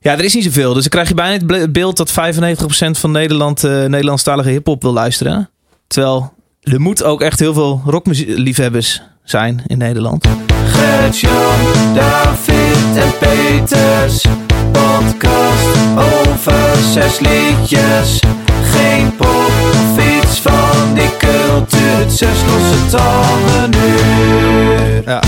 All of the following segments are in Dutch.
Ja, er is niet zoveel. Dus dan krijg je bijna het beeld dat 95% van Nederland uh, Nederlandstalige hip-hop wil luisteren. Terwijl er moet ook echt heel veel rockliefhebbers zijn in Nederland. Gert-Jan, David en Peters. Podcast over zes liedjes. Geen pop of iets van die cultuur. Het zes losse tanden. Ja.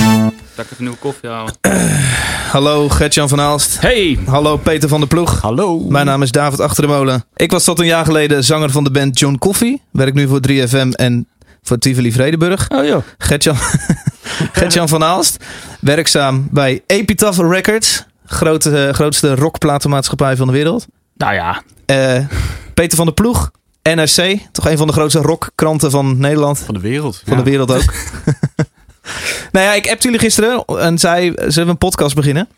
Dat ik even nieuwe koffie halen. Hallo Gert-Jan van Aalst. Hey! Hallo Peter van der Ploeg. Hallo! Mijn naam is David Achter de Molen. Ik was tot een jaar geleden zanger van de band John Coffee. Werk nu voor 3FM en voor Tivoli Vredenburg. Oh joh. Gertjan, Gertjan van Aalst. Werkzaam bij Epitaph Records. Grote, uh, grootste rockplatenmaatschappij van de wereld. Nou ja. Uh, Peter van der Ploeg. NRC. Toch een van de grootste rockkranten van Nederland. Van de wereld. Van ja. de wereld ook. nou ja, ik appte jullie gisteren. En zij, ze hebben een podcast beginnen.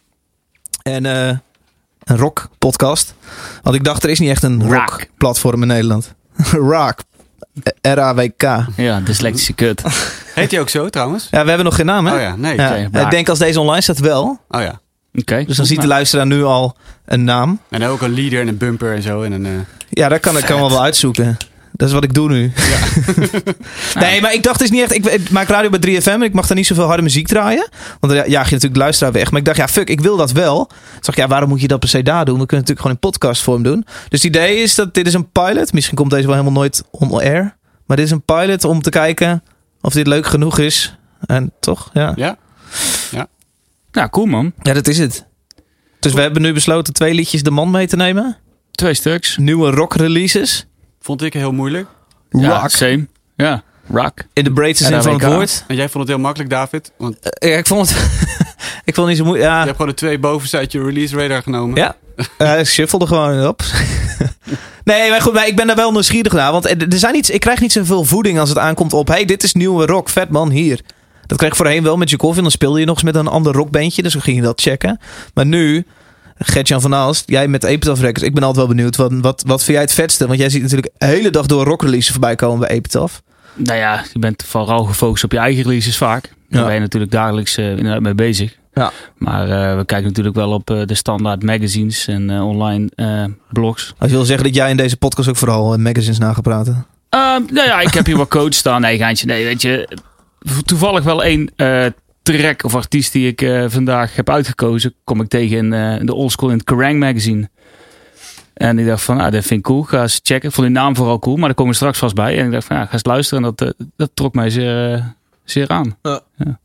En uh, een rock podcast. Want ik dacht, er is niet echt een rock platform in Nederland. rock. R-A-W-K. Ja, dyslectische kut. Heet hij ook zo trouwens? Ja, we hebben nog geen naam, hè? Oh ja, nee. Ja, ik denk als deze online staat wel. Oh ja. Oké. Okay. Dus dan ziet de luisteraar nu al een naam. En ook een leader en een bumper en zo. En een, uh... Ja, dat kan ik kan wel wel uitzoeken. Dat is wat ik doe nu. Ja. nee, maar ik dacht het is niet echt. Ik, ik, maak radio bij 3FM en ik mag daar niet zoveel harde muziek draaien. Want dan jaag je natuurlijk luisteraar weg. Maar ik dacht, ja, fuck, ik wil dat wel. Toen dacht ik, ja, waarom moet je dat per se daar doen? We kunnen het natuurlijk gewoon in podcastvorm doen. Dus het idee is dat dit is een pilot. Misschien komt deze wel helemaal nooit on air. Maar dit is een pilot om te kijken of dit leuk genoeg is. En toch, ja. Ja. Ja, ja cool man. Ja, dat is het. Dus we hebben nu besloten twee liedjes de man mee te nemen. Twee stuks. Nieuwe rock releases. Vond ik heel moeilijk. Rock. Ja, same. Ja, rock. In de breedste zin van het woord. En jij vond het heel makkelijk, David? Want uh, ja, ik vond het... ik vond het niet zo moeilijk. Ja. Je hebt gewoon de twee bovenste uit je release radar genomen. Ja. Uh, ik shuffelde gewoon op. nee, maar goed, maar ik ben daar wel nieuwsgierig naar. Want er zijn iets, ik krijg niet zoveel voeding als het aankomt op... hey, dit is nieuwe rock, vet man, hier. Dat kreeg ik voorheen wel met je koffie. Dan speelde je nog eens met een ander rockbandje. Dus dan ging je dat checken. Maar nu... Gertjan van Aalst, jij met Epitaph Records. Ik ben altijd wel benieuwd. Wat, wat, wat vind jij het vetste? Want jij ziet natuurlijk de hele dag door rockreleases voorbij komen bij Epitaph. Nou ja, je bent vooral gefocust op je eigen releases vaak. Daar ja. ben je natuurlijk dagelijks uh, mee bezig. Ja. Maar uh, we kijken natuurlijk wel op uh, de standaard magazines en online blogs. Als je wil zeggen dat jij in deze podcast ook vooral magazines na gaat praten. nou ja, ik heb hier wat coach staan. Nee, geintje. Nee, weet je. Toevallig wel één track of artiest die ik uh, vandaag heb uitgekozen, kom ik tegen in uh, de oldschool in het Kerrang magazine. En ik dacht van, ah, dat vind ik cool. Ga eens checken. Ik vond die naam vooral cool, maar daar komen we straks vast bij. En ik dacht van, ja, ga eens luisteren. En dat, uh, dat trok mij zeer, zeer aan. Ja, ja.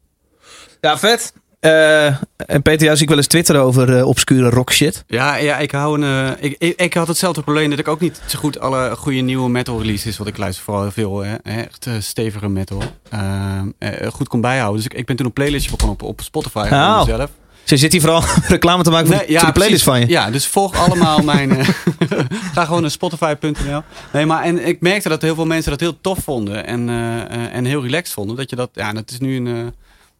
ja vet. Uh, en Peter, jou zie ik wel eens twitteren over uh, obscure rock shit. Ja, ja ik, hou een, uh, ik, ik, ik, had hetzelfde probleem dat ik ook niet zo goed alle goede nieuwe metal releases, wat ik luister vooral heel veel, hè, echt stevige metal, goed kon bijhouden. Dus ik, ik ben toen een playlistje begonnen op, op Spotify oh. mezelf. Ze zit hier vooral reclame te maken voor, nee, ja, voor de playlist precies. van je. Ja, dus volg allemaal mijn... ga gewoon naar spotify.nl. Nee, maar en ik merkte dat heel veel mensen dat heel tof vonden en, en heel relaxed vonden. Dat je dat... Ja, dat is nu een...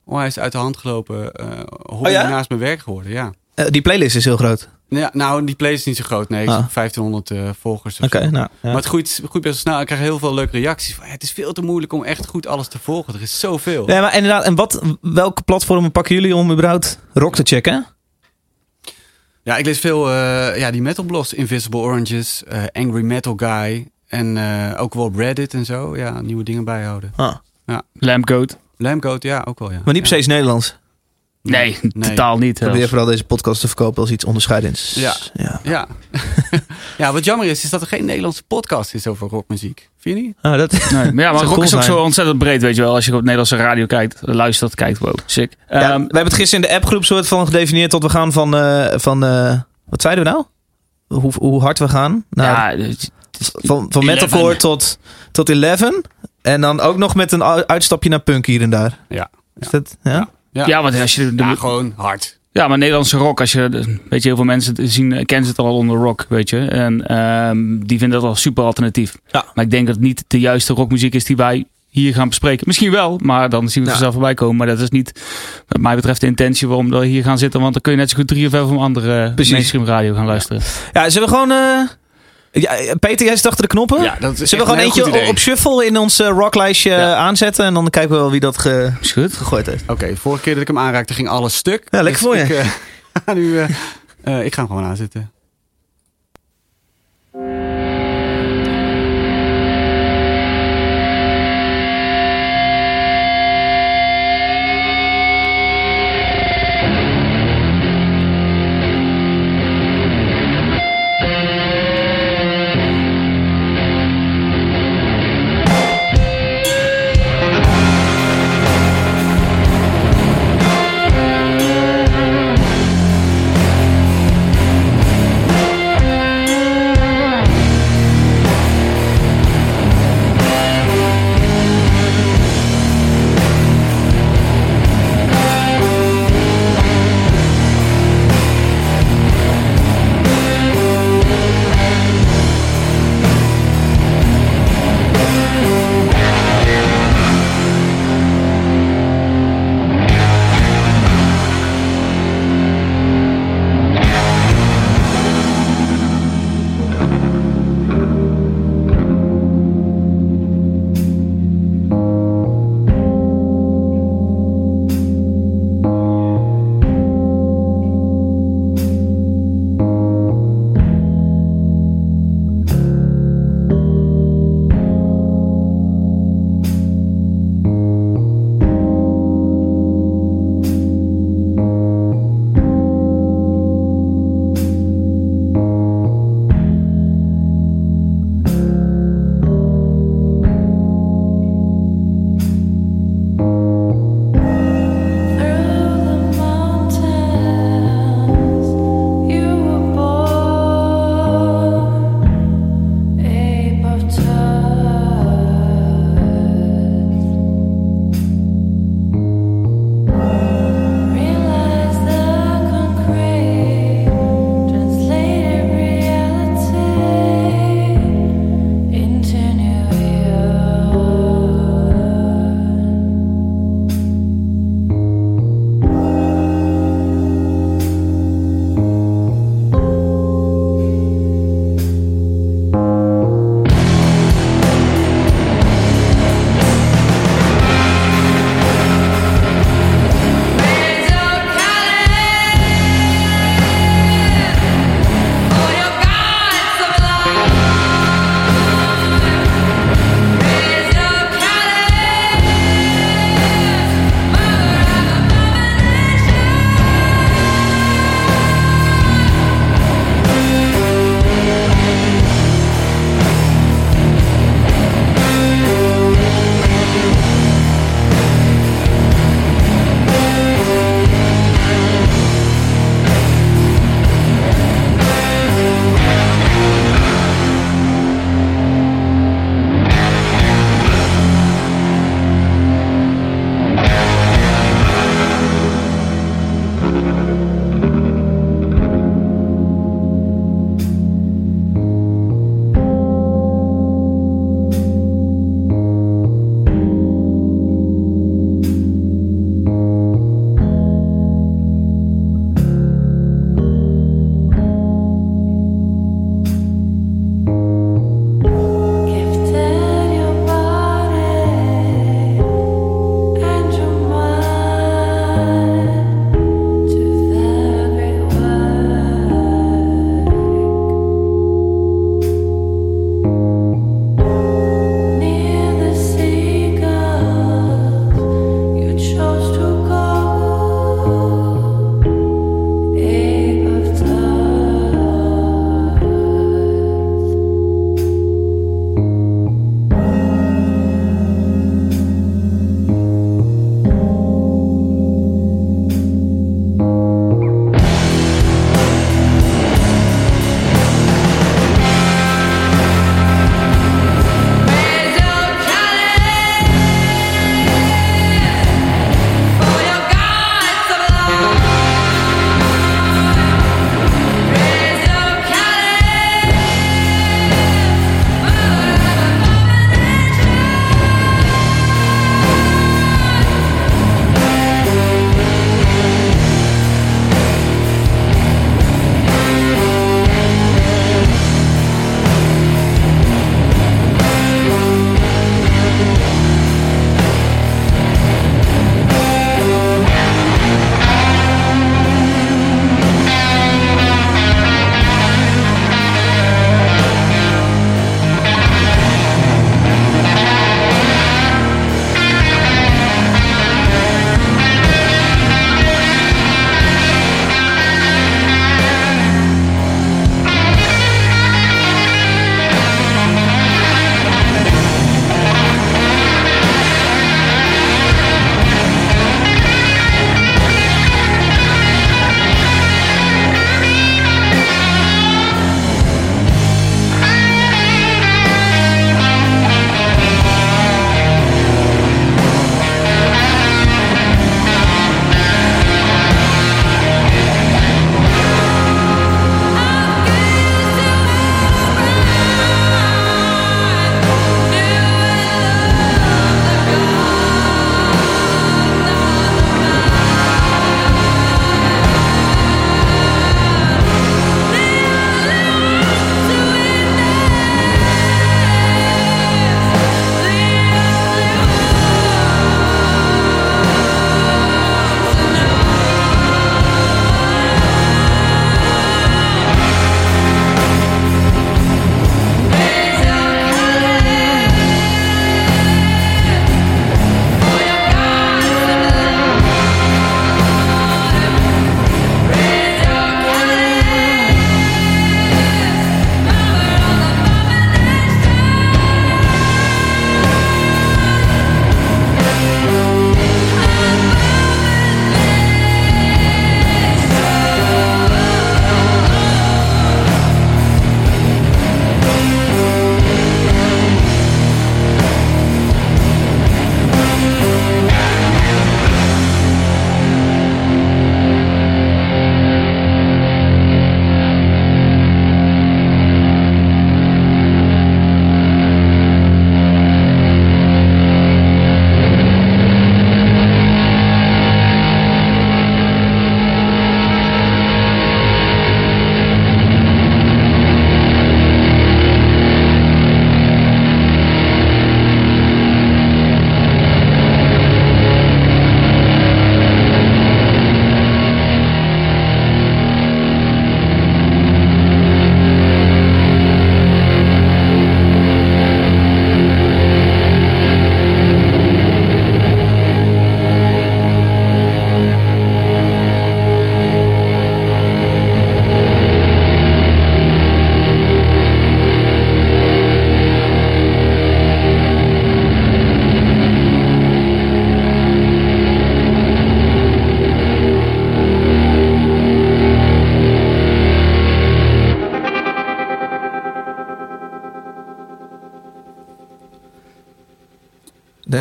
Oh, hij is uit de hand gelopen. Uh, hobby oh, ja? naast mijn werk geworden, ja. Uh, die playlist is heel groot. Ja, nou, die playlist is niet zo groot. Nee, ik ah. 1500 uh, volgers. Oké, okay, nou. Ja. Maar het groeit, groeit best snel. Ik krijg heel veel leuke reacties. Van, het is veel te moeilijk om echt goed alles te volgen. Er is zoveel. Ja, maar inderdaad. En wat, welke platformen pakken jullie om überhaupt rock te checken? Ja, ik lees veel uh, ja, die metal blogs. Invisible Oranges, uh, Angry Metal Guy. En uh, ook wel op Reddit en zo. Ja, nieuwe dingen bijhouden. Ah. Ja. Lampcoat. Lampcoat, ja, ook wel, ja. Maar niet per se. Nederlands. Nee, nee, totaal niet. Probeer vooral deze podcast te verkopen als iets onderscheidends. Ja. Ja. Ja. ja, wat jammer is, is dat er geen Nederlandse podcast is over rockmuziek. Vind je niet? Ah, dat, nee, maar ja, maar rock cool is ook zijn. zo ontzettend breed, weet je wel. Als je op Nederlandse radio kijkt, luistert, kijkt, wow, sick. Ja, um, we hebben het gisteren in de appgroep soort van gedefinieerd tot we gaan van, uh, van uh, wat zeiden we nou? Hoe, hoe hard we gaan? Nou, ja, van, van metalcore tot, tot 11. En dan ook nog met een uitstapje naar punk hier en daar. Ja. Is dat, ja? Ja. Ja, ja want als je... De, ja, gewoon hard. Ja, maar Nederlandse rock, als je... Weet je, heel veel mensen zien, kennen ze het al onder rock, weet je. En um, die vinden dat al super alternatief. Ja. Maar ik denk dat het niet de juiste rockmuziek is die wij hier gaan bespreken. Misschien wel, maar dan zien we het Ja. vanzelf voorbij komen. Maar dat is niet, wat mij betreft, de intentie waarom we hier gaan zitten. Want dan kun je net zo goed drie of vijf van andere Precies. mainstream radio gaan luisteren. Ja, zullen we gewoon... eh, ja, Peter, jij zit achter de knoppen. Ja, dat is Zullen we gewoon een eentje op shuffle in ons eh, rocklijstje Ja. aanzetten. En dan kijken we wel wie dat ge- gegooid heeft. Oké, vorige keer dat ik hem aanraakte ging alles stuk. Ja, lekker voor je. Ik, eh, nu, eh, Eh, ik ga hem gewoon aanzetten.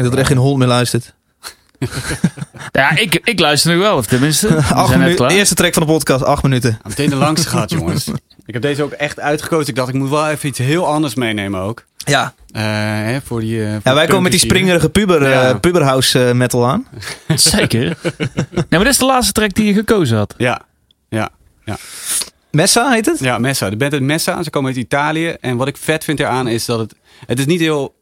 Dat er echt geen hond meer luistert. Ja, ik, ik luister nu wel, of tenminste. We Acht zijn net minuten, klaar. eerste track van de podcast, acht minuten. Ja, meteen de langste gehad, jongens. Ik heb deze ook echt uitgekozen. Ik dacht, ik moet wel even iets heel anders meenemen ook. Ja, Eh, hè, voor die, eh, voor ja wij de komen met die springerige puber, eh, Ja. puberhouse metal aan. Zeker. nee, maar dit is de laatste track die je gekozen had. Ja, ja, Messa heet het? ja, Messa. De band uit Messa. Ze komen uit Italië. En wat ik vet vind eraan is dat het... Het is niet heel...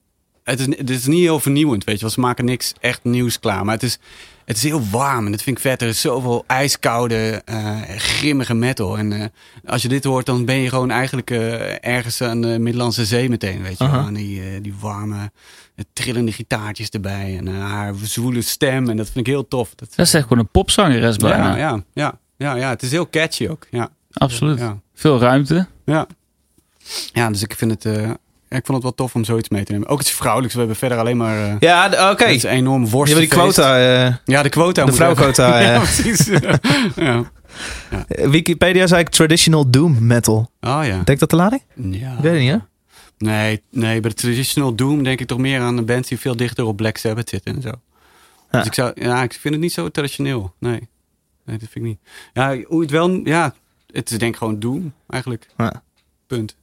Het is, het is niet heel vernieuwend, weet je wel. Ze maken niks echt nieuws klaar. Maar het is, het is heel warm en dat vind ik vet. Er is zoveel ijskoude, eh, grimmige metal. En eh, als je dit hoort, dan ben je gewoon eigenlijk eh, ergens aan de Middellandse Zee meteen, weet je wel. Die, die warme, trillende gitaartjes erbij. En haar zwoele stem. En dat vind ik heel tof. Dat, Dat is echt gewoon een popzangeres bijna. ja, ja, ja, ja, ja. Het is heel catchy ook. Ja, Absoluut. ja. Veel ruimte. Ja. Ja, dus ik vind het. Ik vond het wel tof om zoiets mee te nemen. Ook iets vrouwelijks. We hebben verder alleen maar. eh Ja, oké. Het is enorm worst. die quota. eh, Ja, de quota. de vrouwquota. eh. ja, precies. ja. Wikipedia zei ik traditional doom metal. Oh ja. Denk dat de lading? ja. Ik weet het niet, hè? Nee, nee, bij de traditional doom denk ik toch meer aan de bands die veel dichter op Black Sabbath zitten en zo. Ja. Dus ik zou, ja, ik vind het niet zo traditioneel. Nee, nee, dat vind ik niet. Ja, hoe het wel, ja, het is denk ik gewoon doom eigenlijk. Ja. Punt.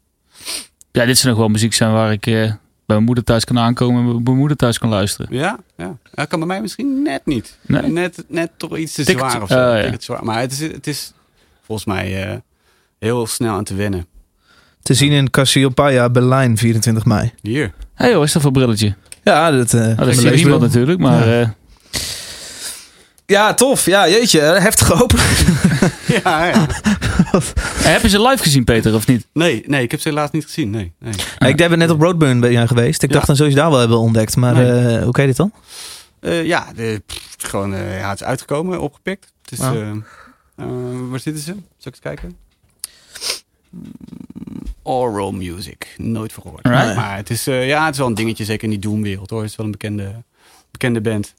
Ja, dit zou nog wel muziek zijn waar ik eh, bij mijn moeder thuis kan aankomen en bij mijn moeder thuis kan luisteren. Ja, ja. Dat kan bij mij misschien net niet. Nee? Net, net toch iets te zwaar of zo. Oh, ja. Zwaar. Maar het is, het is volgens mij eh, heel snel aan te wennen. Te zien in Cassiopeia, Berlijn, 24 mei. Hier. Hé hey, joh, is dat voor brilletje? Ja, dat, eh Nou, dat is niemand natuurlijk, maar Ja. eh, Ja, tof. Ja, jeetje. Heftig open. Ja, ja. heb je ze live gezien, Peter, of niet? Nee, nee, ik heb ze helaas niet gezien. Nee, nee. Ik ben net op Roadburn bij jou geweest. Ik Ja. dacht dan zou je daar wel hebben ontdekt. Maar Nee. eh, hoe je dit dan? Eh, ja, de, pff, gewoon, eh, ja, het is uitgekomen, opgepikt. Het is, eh, eh, waar zitten ze? Zal ik eens kijken? Mm, Oral music. Nooit. Alright. Maar het is, eh, ja, het is wel een dingetje, zeker in die Doom-wereld hoor. Het is wel een bekende, bekende band.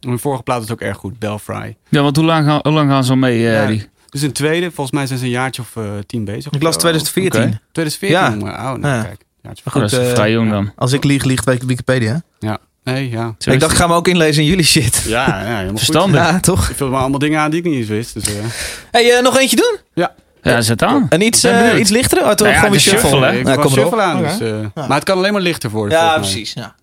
Mijn vorige plaat is ook erg goed, Belfry. Ja, want hoe lang, gaan, hoe lang gaan ze al mee, eh, Ja. die? Dus een tweede, volgens mij zijn ze een jaartje of eh, tien bezig. Ik las of zo. 2014. Oké. 2014, Ja. maar oh, nou, Ja. kijk. Jaartje Goed, dat is eh, vrij jong ja. dan. Als ik lieg, liegt Wikipedia. Ja. Nee, ja. Zo ik dacht, het. ga me ook inlezen in jullie shit. Ja, ja, helemaal goed. Verstandig. Ja, toch? Ik vul maar allemaal dingen aan die ik niet eens wist. Dus, hey, nog eentje doen? Ja, zet aan. En iets, eh, benieuwd. iets lichtere? Oh, toch Nou ja, gewoon weer shuffle. shuffle, hè? Ik Ja, was kom erop. shuffle aan, dus, eh, Ja. maar het kan alleen maar lichter worden. Ja, precies. Ja.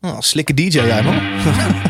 Oh, slikke DJ jij, man.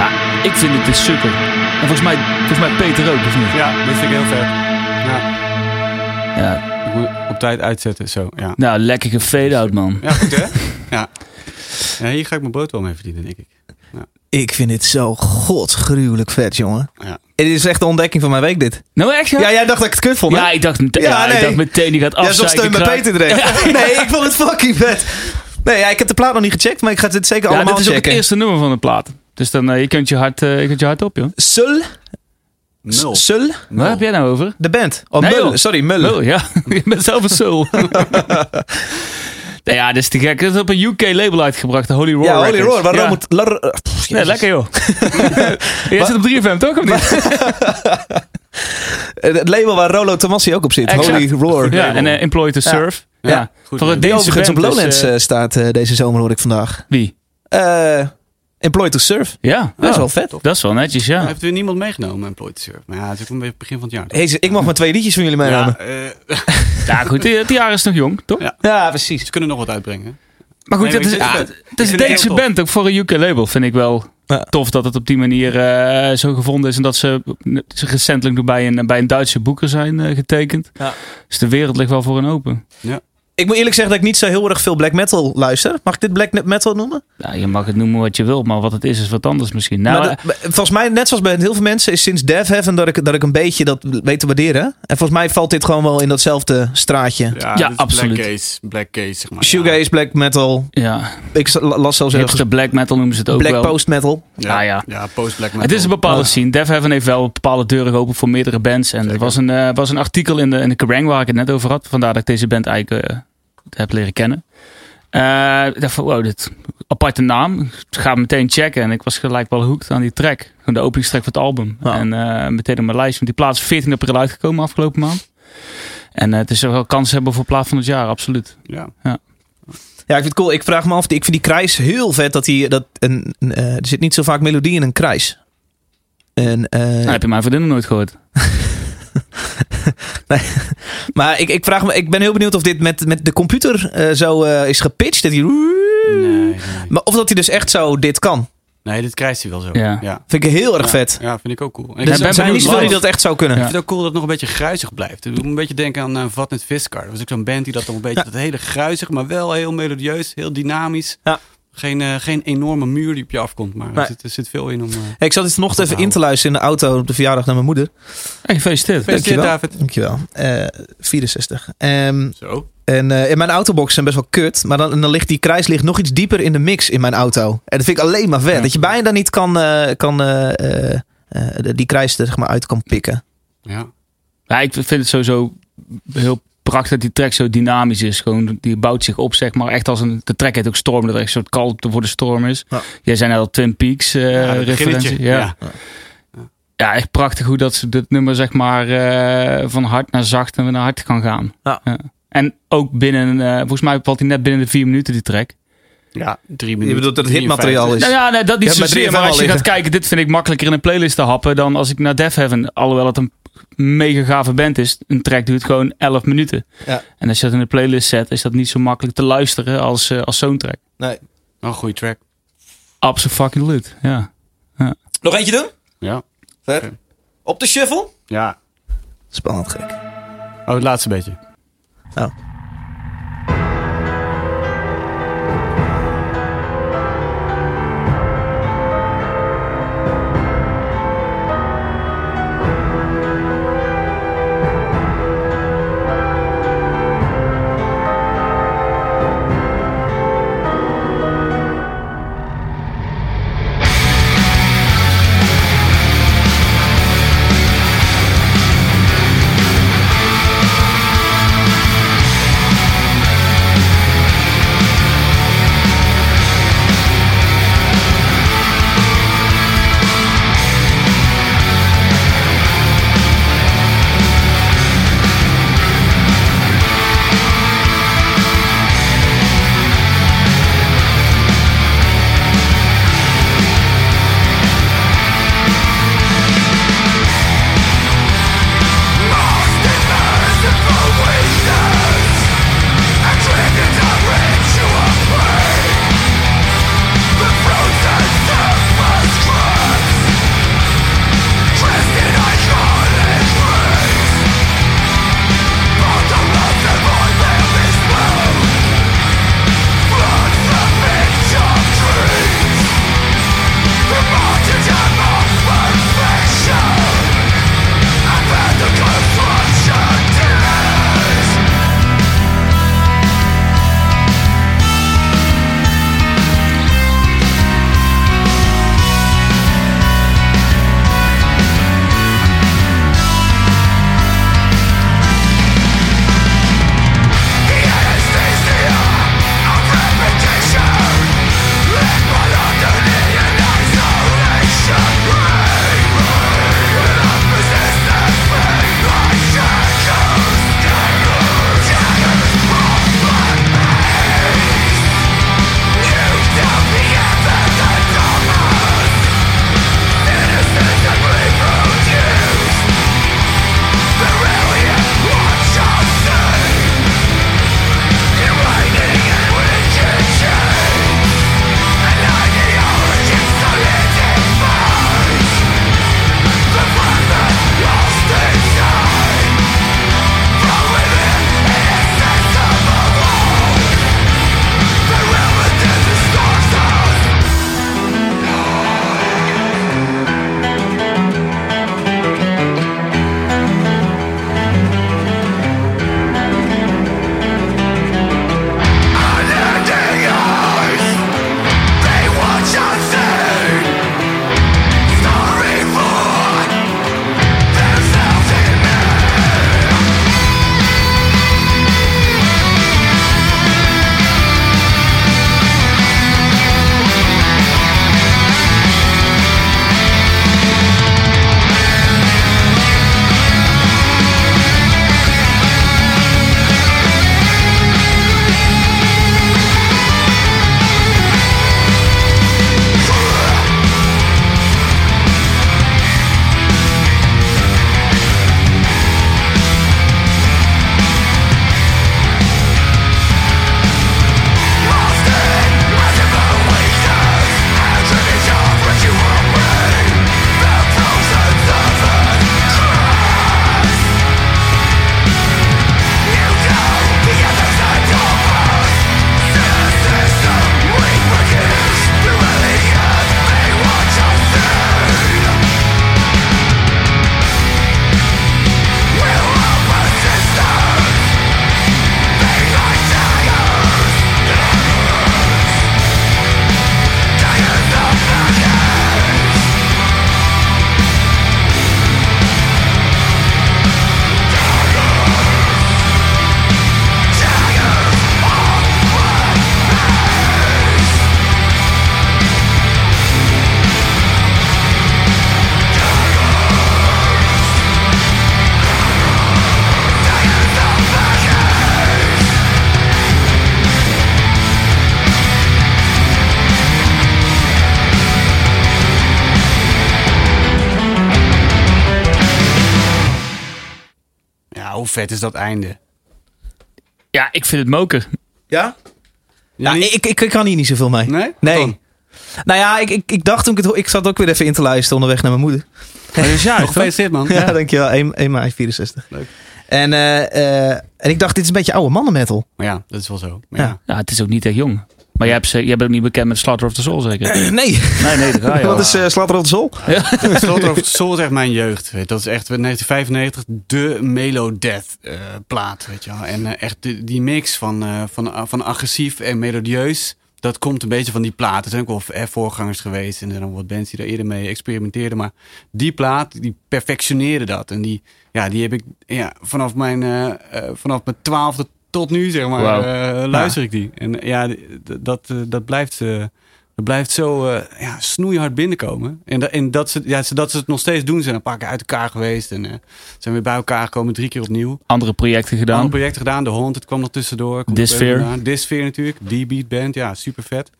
Ja, ik vind het dus super. En volgens mij, volgens mij Peter ook, of niet? Ja, dit vind ik heel vet. Ja, Ja, ik moet op tijd uitzetten, zo. Ja, nou, lekker gefade-out, man. ja goed hè? Ja. ja. Hier ga ik mijn brood wel mee verdienen, denk ik. Ik vind dit zo godsgruwelijk vet, jongen. Ja. Het is echt de ontdekking van mijn week, dit. Nou, echt, ja? Ja, jij dacht dat ik het kut vond, hè? Ja, ik dacht, meteen, Ja, ja, ik dacht meteen, die gaat Ja, zo afzeiken. steun bij. Peter direct. Nee, ik vond het fucking vet. Nee, ja, ik heb de plaat nog niet gecheckt, maar ik ga dit zeker Ja, allemaal dit is ook checken. het eerste nummer van de plaat. Dus dan, eh, je kunt je hart, eh, je kunt je hart op, joh. Sul? Nul. Sul? Waar heb jij nou over? De band. Oh, Nee, Mul. Sorry, Mul. Lul, ja. je bent zelf een soul. nee, ja, dit is te gek. Het is op een UK-label uitgebracht, de Holy Roar Ja, Holy Records. Roar. Waar Ja. Ro moet... Lar- eh, pff, Nee, lekker joh. Jij zit op 3FM toch? Of niet? Eh, Het label waar Rolo Tomassi ook op zit. Exact. Holy Roar. Ja, en uh, Employed to Ja. Surf. Ja. Ja, goed. Voor het Die overigens op Lowlands eh, eh, staat eh, deze zomer, hoor ik vandaag. Wie? Eh Employed to Surf. Ja. Dat is Oh, wel vet. Dat is wel netjes, ja. Hij heeft weer niemand meegenomen, Employed to Surf. Maar ja, het is ook een beetje begin van het jaar. Hey, ik mag maar twee liedjes van jullie meenemen. ja, eh, Ja, goed. Het jaar is nog jong, toch? Ja. Ja, precies. ze kunnen nog wat uitbrengen. Maar goed, Nee, het is, maar ja, het is het tof. band. Ook voor een UK-label vind ik wel Ja. tof dat het op die manier eh, zo gevonden is. En dat ze, ze recentelijk nog bij een, bij een Duitse boeker zijn eh, getekend. Ja. Dus de wereld ligt wel voor een open. Ik moet eerlijk zeggen dat ik niet zo heel erg veel black metal luister. Mag ik dit black metal noemen? Nou, je mag het noemen wat je wilt, maar wat het is, is wat anders misschien. Nou, Maar dat- volgens mij, net zoals bij heel veel mensen, is sinds Dev Heaven dat ik, dat ik een beetje dat weet te waarderen. En volgens mij valt dit gewoon wel in datzelfde straatje. Ja, absoluut. Black Case, Black Case, zeg maar. Shoegaze, black metal. ja, Ik las zelfs hipster black metal noemen ze het ook black wel. post metal. Ja, Ah, ja. ja. post-black metal. Het is een bepaalde scene. Dev Heaven heeft wel bepaalde deuren geopend voor meerdere bands. En er was een, eh, was een artikel in de, in de Kerrang waar ik het net over had. Vandaar dat ik deze band eigenlijk eh, heb leren kennen. Ik dacht van, wow, dit aparte naam. Ik ga meteen checken. En ik was gelijk wel hooked aan die track. De openingstrack van het album. Ja. En eh, meteen op mijn lijst. Want die plaat is 14 april uitgekomen afgelopen maand. En eh, het is wel kans hebben voor plaat van het jaar, absoluut. Ja. Ja, ik vind het cool. Ik vraag me af, ik vind die krijs heel vet. Dat die, dat een, er zit niet zo vaak melodie in een krijs. En, Nou, heb je mijn vriendin nog nooit gehoord? maar ik, ik, vraag me, ik ben heel benieuwd of dit met, met de computer eh, zo eh, is gepitcht. Dat hij, Nee, nee. maar of dat hij dus echt zo dit kan. Nee, dit krijgt hij wel zo. Ja. ja. Vind ik heel erg Ja, vet. Ja, vind ik ook cool. En ik Er ben zijn benieuwd niet zoveel die dat echt zou kunnen. Ja. Ik vind het ook cool dat het nog een beetje gruizig blijft. Ik doe een beetje denken aan uh, Vatnet Viscar. Dat was ook zo'n band die dat nog een beetje... Ja. Dat hele gruizig, maar wel heel melodieus. Heel dynamisch. Ja. Geen, eh, geen enorme muur die op je afkomt. Maar Nee. er, zit, er zit veel in om... eh Hey, ik zat dit vanochtend even in te luisteren in de auto op de verjaardag naar mijn moeder. Hey, gefeliciteerd. Gefeliciteerd, Dankjewel. David. Dankjewel. Eh 64. Ehm, Zo. en eh, in mijn autobox zijn best wel kut. Maar dan, dan ligt die krijs ligt nog iets dieper in de mix in mijn auto. En dat vind ik alleen maar vet. Ja. Dat je bijna niet kan, eh, kan eh, eh, eh, die krijs er zeg maar, uit kan pikken. Ja. Ja, ik vind het sowieso heel prachtig dat die track zo dynamisch is. Gewoon, die bouwt zich op, zeg maar. Echt als een. De track heet ook Storm, dat er echt een soort kalmte voor de storm is. Ja. Jij net al Twin Peaks eh Ja, referentie. Ja. Ja. ja, echt prachtig hoe dat ze dit nummer, zeg maar, eh, van hard naar zacht en weer naar hard kan gaan. Ja. En ook binnen, eh, volgens mij valt hij net binnen de vier minuten, die track. Ja, drie Je minuten. bedoelt dat het 53. hitmateriaal is. Nou ja, nee, dat niet Je zozeer. 3FM Maar al als je liggen. gaat kijken, dit vind ik makkelijker in een playlist te happen dan als ik naar Def Heaven, alhoewel het een mega gave band is, een track duurt gewoon 11 minuten. Ja. En als je dat in een playlist zet, is dat niet zo makkelijk te luisteren als, eh, als zo'n track. Nee. Een goede track. Absoluut, ja. Nog eentje doen? Ja. Oké. Op de shuffle? Ja. Spannend gek. Oh, het laatste beetje. Oh. Vet is dat einde? Ja, ik vind het moker. Ja? Ja, niet? ik, ik, ik kan hier niet zoveel mee. Nee? Nee. Nou ja, ik, ik, ik dacht toen ik het Ik zat ook weer even in te luisteren onderweg naar mijn moeder. Is ja? Gefeliciteerd, man. Ja, dankjewel. 1, 1 mei 64. Leuk. En, eh, eh, en ik dacht, dit is een beetje oude mannen metal. Maar ja, dat is wel zo. Maar Ja. ja. Ja, het is ook niet echt jong. Maar jij, hebt, ze- jij bent ook niet bekend met Slaughter of the Soul, zeker? nee, Nee, nee, dat ga je wat al. is uh, Slatter of the Soul? Slaughter of the Soul is echt mijn jeugd. Weet. je. Dat is echt 1995 de Melodeath eh plaat. Weet je wel. En eh, echt die, die mix van, eh, van, van agressief en melodieus. Dat komt een beetje van die plaat. Er zijn ook wel eh, voorgangers geweest. En er zijn ook wat bands die daar eerder mee experimenteerden. Maar die plaat, die perfectioneerde dat. En die, ja, die heb ik ja, vanaf, mijn, eh, eh, vanaf mijn twaalfde tot nu, zeg maar, eh, luister ik die. En ja, die- dat, eh, dat blijft... eh, dat blijft zo eh, ja, snoeihard binnenkomen. En, dat, en dat, ze, ja, ze- dat ze het nog steeds doen. Ze zijn een paar keer uit elkaar geweest. En eh, zijn weer bij elkaar gekomen. Drie keer opnieuw. Andere projecten gedaan. Andere projecten gedaan. De Hond, het kwam nog tussendoor. Gedaan. Dysphere natuurlijk. D-Beat Band. Ja, super vet.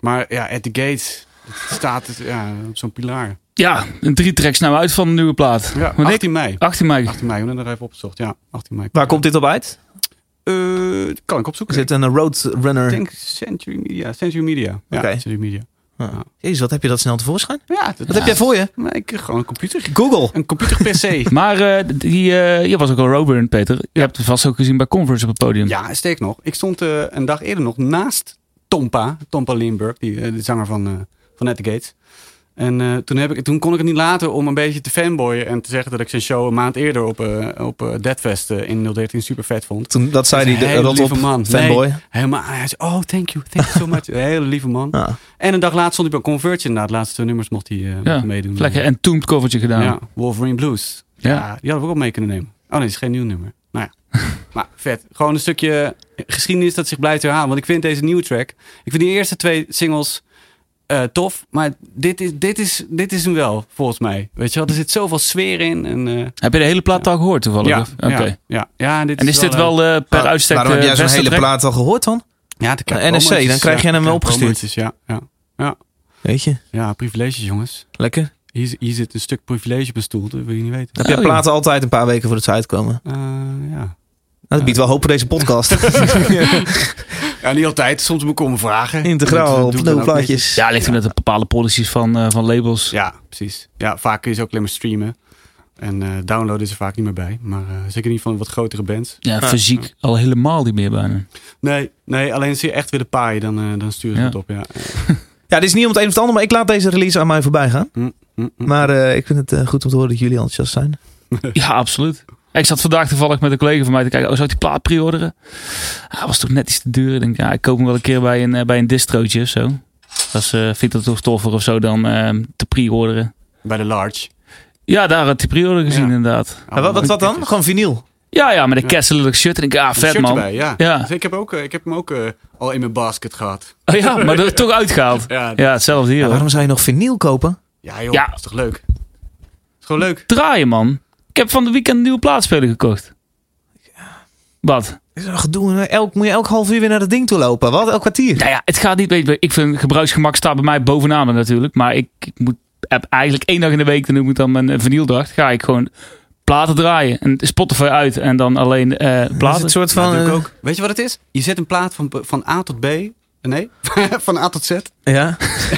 Maar ja, At The Gates. Het staat het, ja, op zo'n pilaar. Ja, een drie tracks nou uit van de nieuwe plaat. Ja, Want ik- 18 mei. 18 mei. 18 mei. We hebben er even opgezocht. Ja, 18 mei. Waar komt dit op uit? Eh, kan ik Is opzoeken. dit een Roadrunner? Ik denk Century Media. Century Media. Ja. Century Media. Ah. Jezus, wat heb je dat snel tevoorschijn? Ja, dat, Wat heb jij voor je? Nee, ik gewoon een computer. Google. Een computer PC. Maar eh, die, eh, je was ook al Robert, Peter. Je hebt het vast ook gezien bij Converse op het podium. Ja, steek nog. Ik stond eh, een dag eerder nog naast Tompa. Tompa Lindbergh, die, eh, de zanger van, eh van At The Gates. En eh, toen, heb ik, toen kon ik het niet laten om een beetje te fanboyen. En te zeggen dat ik zijn show een maand eerder op, eh op eh, Deadfest in 013 super vet vond. Toen, dat zei hij, een de hele rot op lieve man. fanboy. Nee, helemaal. Hij zei, oh, thank you. Thank you so much. Een hele lieve man. En een dag later stond hij bij Converge inderdaad. De laatste twee nummers mocht hij, eh, Ja, meedoen. Lekker entombed covertje gedaan. Ja, Wolverine Blues. Ja. Ja. die hadden we ook mee kunnen nemen. Oh nee, het is geen nieuw nummer. Nou ja. maar vet. Gewoon een stukje geschiedenis dat zich blijft herhalen. Want ik vind deze nieuwe track... Ik vind die eerste twee singles eh, tof. Maar dit is, dit, is, dit is hem wel, volgens mij. Weet je wel, er zit zoveel sfeer in. En, eh, Heb je de hele plaat al gehoord toevallig? ja, ja, ja, ja, dit En is dit wel eh, per Waar- uitstek Waarom heb de jij zo'n hele track? plaat al gehoord dan? Ja, de NSC, dan krijg je hem opgestuurd. Ja, ja, ja. Weet je, ja, privileges jongens. lekker. Hier, hier zit een stuk privilege stoel, dat wil je niet weten. Heb jij Oh, ja. platen altijd een paar weken voor het uitkomen? Eh, ja. Nou, dat biedt wel hoop voor deze podcast. ja, niet altijd. Soms moet ik om vragen. Integraal op plaatjes. Ja, ligt er met de bepaalde policies van, eh, van labels. Ja, precies. Ja, vaak kun je ze ook alleen maar streamen. En eh downloaden is er vaak niet meer bij. Maar eh, zeker niet van wat grotere bands. Ja, fysiek al helemaal niet meer bijna. Nee, nee alleen als je echt willen paaien, dan, eh, dan stuur je Ja. het op. Ja. Ja, dit is niet om het een of het ander, maar ik laat deze release aan mij voorbij gaan. Hm, hm, hm. Maar eh, ik vind het goed om te horen dat jullie enthousiast zijn. Ja, absoluut. Ik zat vandaag toevallig met een collega van mij te kijken. Oh, zou ik die plaat pre-orderen? Ah, was toch net iets te duur. Ik denk, ja, ik koop hem wel een keer bij een, eh, bij een distrootje of zo. Dat is, eh, vind ik dat toch toffer of zo dan eh, te pre-orderen. Bij de Large. Ja, daar had ik pre-order gezien Ja. inderdaad. Wat, wat, wat dan? Gewoon vinyl? Ja, ja, met een Ja. kesselijk shirt. En ik, ah, vet man. Bij, ja. Ja. Dus ik, heb ook, eh, ik heb hem ook al in mijn basket gehad. Oh, ja, maar er toch uitgehaald. Ja, Ja, hetzelfde hier. Waarom zou je nog vinyl kopen? ja joh, Ja. is toch leuk? Is gewoon leuk. Draaien, man. Ik heb van de weekend een nieuwe plaatspeler gekocht. Wat? Is een gedoe? Elk, moet je elk half uur weer naar dat ding toe lopen? Wat? Elk kwartier? Nou ja, het gaat niet. weet je, Ik vind gebruiksgemak staat bij mij bovenaan natuurlijk. Maar ik, ik moet, heb eigenlijk één dag in de week, dan noem ik dan mijn eh, vinyldag, ga ik gewoon platen draaien. En Spotify uit en dan alleen eh Dat is platen. een soort van... doe ik eh, ook. Weet je wat het is? Je zet een plaat van, van A tot B. Nee, van A tot Z. ja.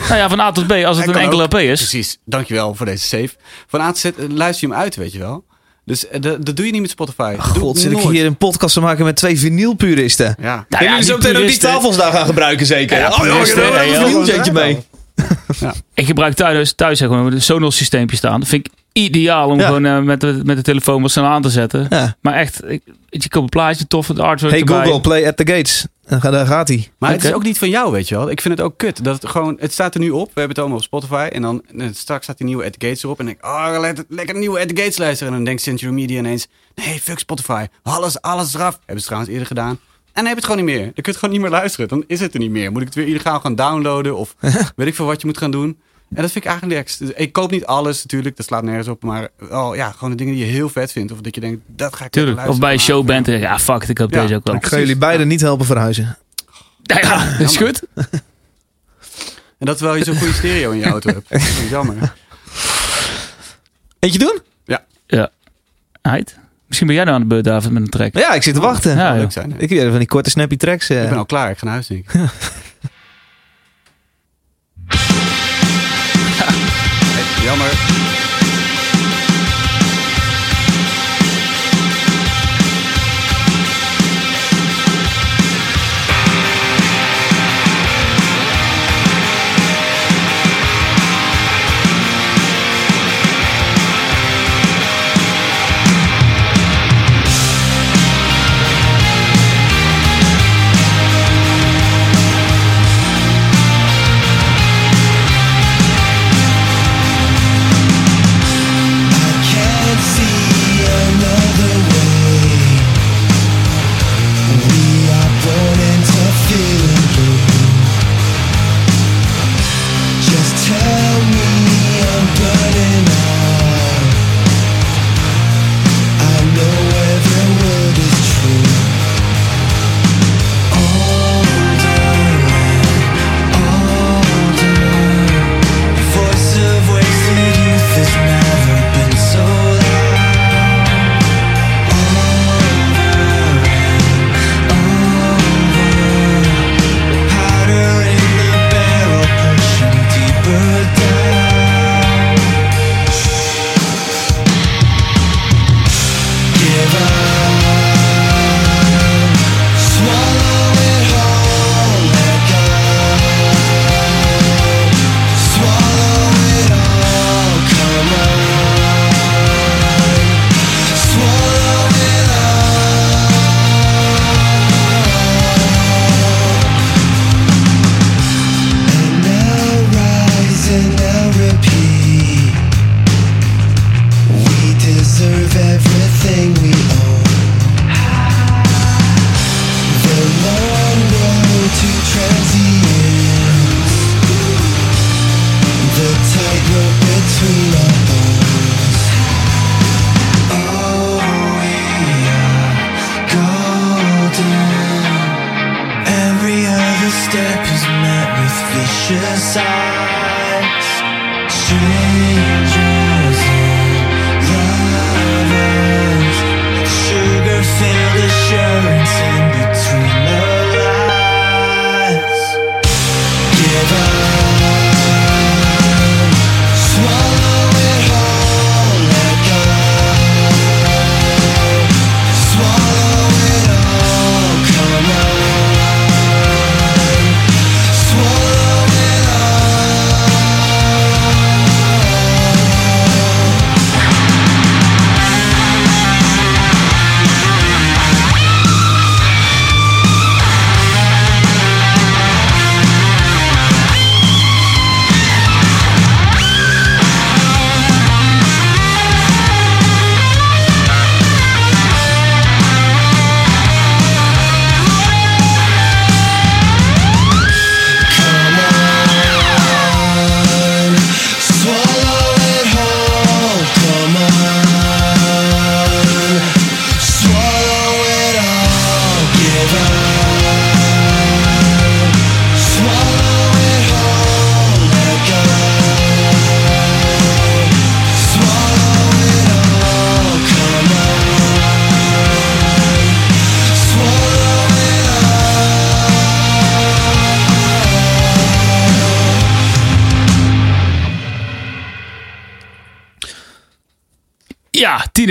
Nou ja, van A tot B, als het een enkele ook. LP is. Precies, dankjewel voor deze save. Van A tot Z luister je hem uit, weet je wel. Dus eh, dat dat doe je niet met Spotify. Dat God, zit ik nooit. hier een podcast te maken met twee vinylpuristen. Ja. Nou ja, jullie zo die meteen ook die tafels daar gaan gebruiken zeker? Ja, oh, joh, ik heb er ja, een ja. vinyltje mee. Ik gebruik thuis, thuis gewoon een Sonos systeempje staan. Dat vind ik ideaal om Ja. gewoon eh, met, de, met de telefoon wat snel aan te zetten. Ja. Maar echt, ik, je koopt een plaatje, tof, het artwork Hey erbij. Google, play at the gates. Daar gaat hij. Maar het is ook niet van jou, weet je wel. Ik vind het ook kut. Dat het gewoon, het staat er nu op. We hebben het allemaal op Spotify. En dan eh, straks staat die nieuwe The Gates erop. En denk ik, oh, lekker, lekker een nieuwe The Gates luisteren. En dan denkt Century Media ineens, nee, fuck Spotify. Alles, alles eraf. Hebben ze trouwens eerder gedaan. En dan heb je het gewoon niet meer. Dan kun je het gewoon niet meer luisteren. Dan is het er niet meer. Moet ik het weer illegaal gaan downloaden? Of weet ik veel wat je moet gaan doen. En dat vind ik eigenlijk niks. Dus ik koop niet alles natuurlijk. Dat slaat nergens op. Maar oh, ja, gewoon de dingen die je heel vet vindt. Of dat je denkt, dat ga ik Tuurlijk. Of bij een show bent en ja, fuck ik koop Ja. deze ook wel. Ik ga jullie beiden niet helpen verhuizen. Ja, ja, dat is goed. En dat terwijl je zo'n goede stereo in je auto hebt. Dat is Jammer. Eentje doen? Ja. Heid. Misschien ben jij nou aan de beurt, David, met een track. Ja, ik zit te wachten. Ja, leuk zijn. hè? Ik heb van die korte snappy tracks. eh. Ik ben al klaar. Ik ga naar huis, denk ik. jammer.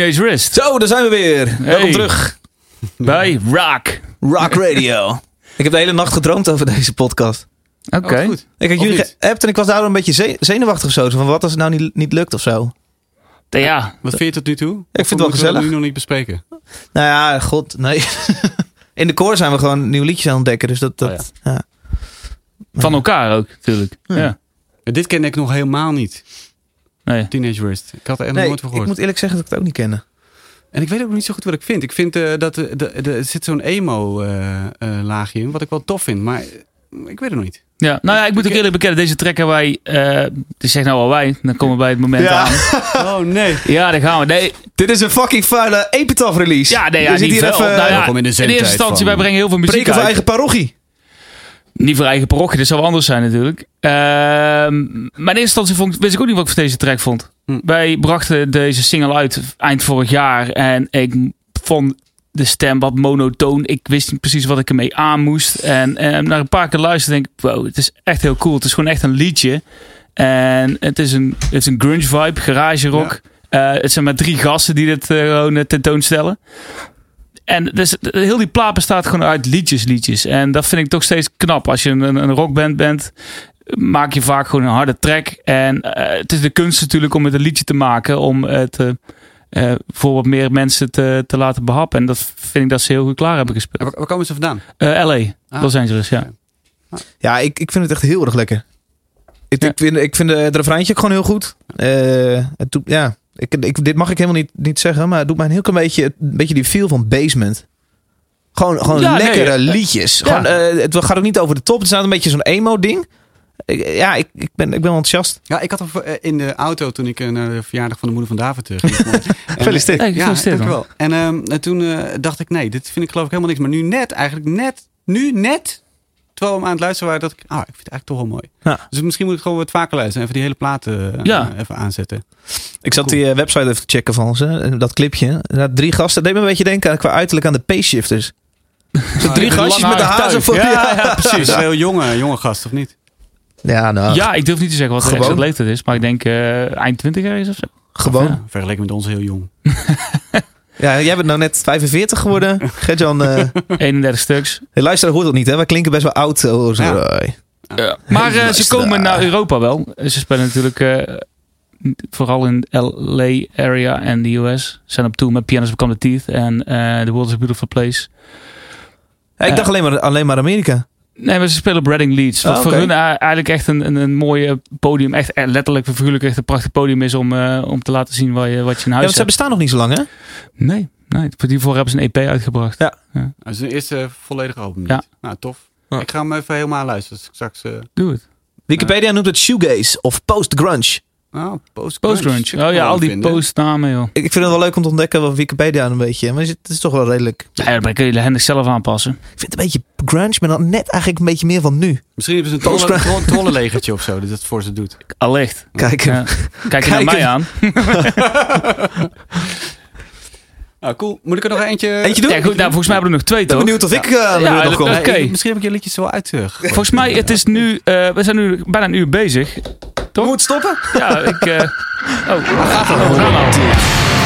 Teenage Wrist. Zo, daar zijn we weer. Welkom terug. Bij Rock. Rock Radio. ik heb de hele nacht gedroomd over deze podcast. Oké. Oh. Ik had jullie geappt en ik was daardoor een beetje ze- zenuwachtig of zo. Van wat als het nou niet, niet lukt of zo. ja, Wat vind je tot nu toe? het wel Of moeten we gezellig. nu nog niet bespreken. Nou ja, god, nee. In de koor zijn we gewoon nieuwe liedjes aan het ontdekken. Dus dat, dat Oh ja. van elkaar ook natuurlijk. Ja. Ja, Dit kende ik nog helemaal niet. Nee. Teenage Wrist. Ik had er Nee, nooit van ik gehoord. moet eerlijk zeggen dat ik het ook niet kende. En ik weet ook niet zo goed wat ik vind. Ik vind eh, dat er de, de, er zit zo'n emo-laagje in, wat ik wel tof vind. Maar eh, ik weet het nog niet. Ja, nou ja, ik moet ook eerlijk bekennen, deze track hebben wij, eh dus zeg nou al wij, dan komen we bij het moment Ja. aan. Oh nee. Ja, daar gaan we. Nee, Dit is een fucking vuile Epitaph release. ja, nee, ja, niet hier veel. even Nou ja, in de in eerste instantie, van- wij brengen heel veel muziek preken voor uit. eigen parochie. Niet voor eigen parochie, dat zou anders zijn natuurlijk. Ehm, maar in eerste instantie vond, wist ik ook niet wat ik van deze track vond. Hm. Wij brachten deze single uit eind vorig jaar. En ik vond de stem wat monotoon. Ik wist niet precies wat ik ermee aan moest. En, en na een paar keer luisteren denk ik, wow, het is echt heel cool. Het is gewoon echt een liedje. En het is een, het is een grunge vibe, garage rock. Eh, het zijn maar drie gasten die dit eh, gewoon eh, tentoonstellen. En dus heel die plaat bestaat gewoon uit liedjes, liedjes. En dat vind ik toch steeds knap. Als je een, een rockband bent, maak je vaak gewoon een harde track. En eh, het is de kunst natuurlijk om het een liedje te maken. Om het eh, eh, voor wat meer mensen te, te laten behappen. En dat vind ik dat ze heel goed klaar hebben En gespeeld. Waar, waar komen ze vandaan? Eh, LA, Ah. Los Angeles, ja. Ja, ik, ik vind het echt heel erg lekker. Ik, Ja. ik, vind, ik vind het refreintje ook gewoon heel goed. Eh, het ja, ik, ik, dit mag ik helemaal niet, niet zeggen, maar het doet mij een heel klein beetje, een beetje die feel van Basement. Gewoon, gewoon Ja, lekkere eh, liedjes. ja. Gewoon, eh, het gaat ook niet over de top. Het is nou een beetje zo'n emo-ding. Ik- Ja, ik, ik, ben, ik ben wel enthousiast. Ja, ik had hem eh, in de auto toen ik eh, naar de verjaardag van de moeder van David eh, ging. En, Gefeliciteerd. Hey, Ja, dankjewel. En, ehm, en toen eh, dacht ik, nee, dit vind ik geloof ik helemaal niks. Maar nu net, eigenlijk net, nu net, terwijl we hem aan het luisteren waren, dat ik, ah, ik vind het eigenlijk toch wel mooi. Ja. Dus misschien moet ik gewoon wat vaker luisteren. Even die hele platen eh, Ja. even aanzetten. Ik zat Cool. die eh, website even te checken van ze. en Dat clipje. Er drie gasten. Dat deed me een beetje denken aan, qua uiterlijk aan de Pace-shifters. Zo drie die gastjes met de hazen voor. Ja, Ja, ja, precies. Een heel jonge, jonge gast, of niet? ja, nou, Ja, ik durf niet te zeggen wat de leeftijd is. Maar ik denk eh, eind 20 is of zo. gewoon. Ja. Vergeleken met ons heel jong. Ja, jij bent nou net 45 geworden. Gertjan, eh 31 stuks. de luisteraar hoort dat niet, hè? Wij klinken best wel oud. Oh. Ja. Ja. Maar eh, ze komen naar Europa wel. Ze spelen natuurlijk eh, vooral in LA area en de US. Zijn op tour met Pianos Become the Teeth en eh The World is a Beautiful Place. Ja, ik dacht alleen maar, alleen maar Amerika. Nee, maar ze spelen op Reading Leeds. Wat Ah, voor hun eh, eigenlijk echt een, een, een mooie podium. Echt eh, letterlijk, figuurlijk echt een prachtig podium is om, eh, om te laten zien waar je, wat je in Ja, huis want ze hebt. bestaan nog niet zo lang, hè? Nee, nee, voor die voor hebben ze een EP uitgebracht. Ja. Dat is een eerste volledige album. Ja. niet? Nou, tof. Ja. Ik ga hem even helemaal luisteren. Dus straks, eh Doe het. Wikipedia noemt het shoegaze of post-grunge. Oh, post Postgrunge. Oh ja, al die postnamen joh. Ik vind het wel leuk om te ontdekken wat Wikipedia een beetje... Maar het is toch wel redelijk... Ja, dan kun je handig zelf aanpassen. Ik vind het een beetje grunge, maar dan net eigenlijk een beetje meer van nu. Misschien hebben ze een Postgrunge. trolle, troll- trollenlegertje of zo. Dat het voor ze doet. Allicht. Kijk, Ja. Kijk je naar mij aan. Ah, cool. Moet ik er nog eentje... Eentje doen? Ja, goed, nou, volgens mij hebben we er nog twee, Ik ben toch? benieuwd of ik eh Ja, ja, nog kom. Misschien heb ik je liedjes wel uit. eh, Volgens mij, het is nu, eh, we zijn nu bijna een uur bezig. Toch? Moet stoppen? Ja, ik... eh oh, gaat er nog?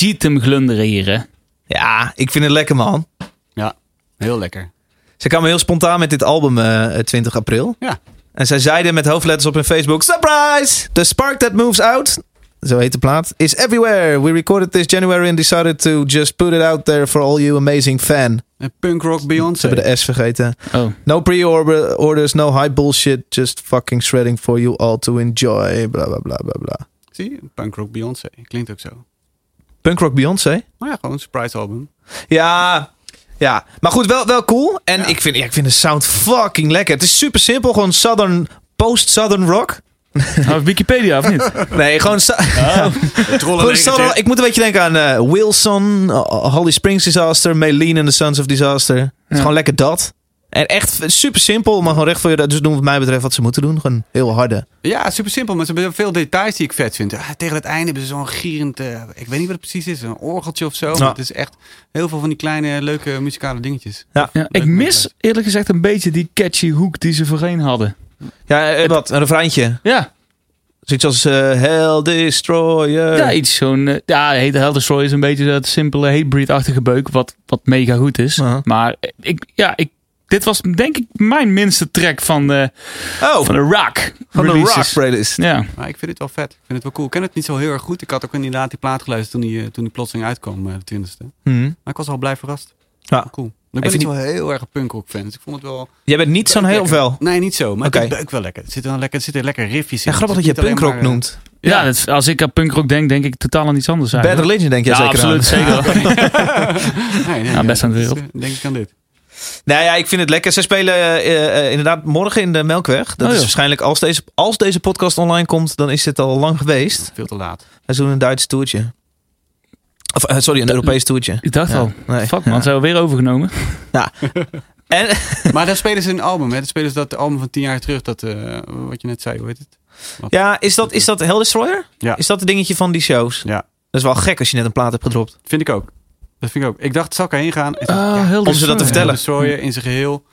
Ziet hem glunderen hier, hè? Ja, ik vind het lekker, man. Ja, heel lekker. Ze kwamen heel spontaan met dit album eh, 20 april. Ja. En zij zeiden met hoofdletters op hun Facebook: Surprise! The spark that moves out. Zo heet de plaat. Is everywhere. We recorded this January and decided to just put it out there for all you amazing fan. En punk rock Beyoncé. Ze hebben de S vergeten. Oh. No pre-orders, no hype bullshit. Just fucking shredding for you all to enjoy. Bla bla bla bla bla. Zie je? Punk rock Beyoncé. Klinkt ook zo. Punkrock Beyoncé. Maar ja, gewoon een surprise album. Ja, ja. Maar goed, wel, wel cool. En Ja. ik, vind, ja, ik vind de sound fucking lekker. Het is super simpel. Gewoon southern, post-southern rock. Nou, Wikipedia of niet? Nee, gewoon... southern- ik moet een beetje denken aan eh, Wilson, uh, Holly Springs Disaster, Maylene and the Sons of Disaster. Het is Ja. gewoon lekker dat. En echt super simpel, maar gewoon recht voor je. Dus doen wat mij betreft wat ze moeten doen. Gewoon heel harde. Ja, super simpel. Maar ze hebben veel details die ik vet vind. Ah, tegen het einde hebben ze zo'n gierend... eh, ik weet niet wat het precies is. Een orgeltje of zo. Maar het is echt heel veel van die kleine, leuke muzikale dingetjes. Ja, ik mis eerlijk gezegd een beetje die catchy hoek die ze voorheen hadden. Ja, eh, wat? Een refreintje. Ja, Zoiets als eh, Hell Destroyer. ja iets zo'n... eh, ja, Hell Destroyer is een beetje dat simpele Hatebreed-achtige beuk, wat, wat mega goed is. Maar ik, ja, ik, dit was denk ik mijn minste track van de, oh, van de rock van de. Rock Playlist. Ja, Maar ik vind het wel vet. Ik vind het wel cool. Ik ken het niet zo heel erg goed. Ik had ook inderdaad die plaat geluisterd toen die, eh, toen die plotseling uitkwam, eh, de twintigste. Mhm. Maar ik was al blij verrast. Ja. Cool. Ik Ik ben niet zo heel erg een punkrock fan. Dus ik vond het wel... Jij bent niet zo'n heel veel. Nee, niet zo. Maar Oké. het beukt wel lekker. Er zitten, wel lekker, er zitten lekker riffjes in. Ja, grappig dat Het je punkrock maar, eh, noemt. ja. dat als ik aan punkrock denk, denk ik totaal aan iets anders Bad. Religion denk je ja, zeker absoluut, aan. zeker. nee, nee, Ja, best aan de wereld. Denk ik aan dit. Nou ja, ik vind het lekker. Ze spelen eh, eh, inderdaad morgen in de Melkweg. Dat Oh, is ja. waarschijnlijk als deze, als deze podcast online komt, dan is dit al lang geweest. Veel te laat. Wij doen een Duits toertje. Of, eh, sorry, een Europees toertje. Ik dacht Ja, al, nee. fuck man, Ja. zijn we weer overgenomen. En, Maar dan spelen ze een album. Hè? Dan spelen ze dat album van tien jaar terug. Dat, eh, wat je net zei, hoe heet het? ja, is dat, is dat Hell Destroyer? Ja. Is dat het dingetje van die shows? Ja. Dat is wel gek als je net een plaat hebt gedropt. Vind ik ook. Dat vind ik ook. Ik dacht, zal ik erheen gaan? Ik dacht, Ah, ja, heel om ze dat te vertellen. Destroyer in zijn geheel.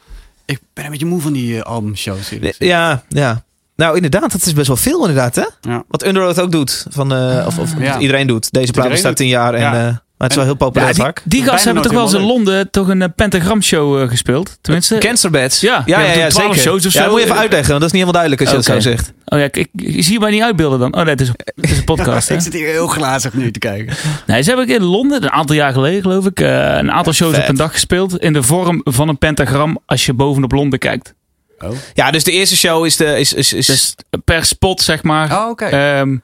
Ik ben een beetje moe van die eh, albumshows. eerlijk gezegd. Ja, ja. Nou, inderdaad, dat is best wel veel inderdaad, hè? Ja. Wat Underoath ook doet. Van, eh, of of Ja. iedereen doet. Deze plaat bestaat tien jaar. En, Ja. Eh, maar het is wel heel Ja, populair die, vaak. die gasten hebben toch wel eens in Londen toch een eh, pentagram-show eh, gespeeld? Tenminste, Cancerbeds. Ja, ja, ja, ja, 12 zeker. shows of Ja, zo. dat moet je even uitleggen, want dat is niet helemaal duidelijk als je dat zo zegt. Oh ja, ik, ik, ik zie je mij niet uitbeelden dan. Oh nee, het is, het is een podcast. hè? Ik zit hier heel glazig nu te kijken. Nee, ze hebben in Londen, een aantal jaar geleden geloof ik, eh, een aantal shows vet. op een dag gespeeld. In de vorm van een pentagram als je bovenop Londen kijkt. Oh, Ja, dus de eerste show is... De, is, is, is Dus per spot, zeg maar. oh oké. Ehm,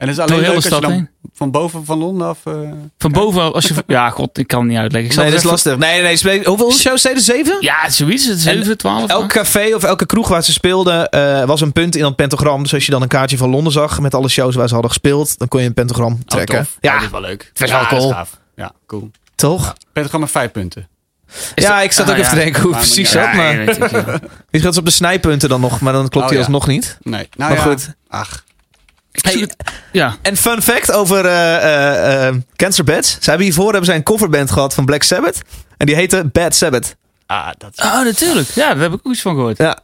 en dat is alleen de als je stad dan heen. van boven van Londen af... eh, Van boven, als je. Ja, god, ik kan het niet uitleggen. Ik zal nee, dat het is even- lastig. Nee, nee, nee. Hoeveel shows deden? Zeven? Ja, zoiets. Het is En 7, 12. Elk café of elke kroeg waar ze speelden eh, was een punt in dat pentagram. Dus als je dan een kaartje van Londen zag met alle shows waar ze hadden gespeeld, dan kon je een pentagram trekken. Oh, tof. ja, dat is wel leuk. is wel Ja, cool. dat is gaaf. Ja, cool. toch? Pentagram met vijf punten. Is ja, dat- ik zat Ah, ook even ja. te denken hoe het precies zat. Ja, Maar wie gaat op de snijpunten dan nog? Maar dan klopt Oh, hij alsnog niet. Nee, nou Maar goed. Ach, Het- Ja. En fun fact over eh eh, eh, Cancer Beds. Ze hebben hiervoor hebben zij een coverband gehad van Black Sabbath. En die heette Bad Sabbath. ah, dat is... Oh, natuurlijk. Ja, daar heb ik ook iets van gehoord. Ja.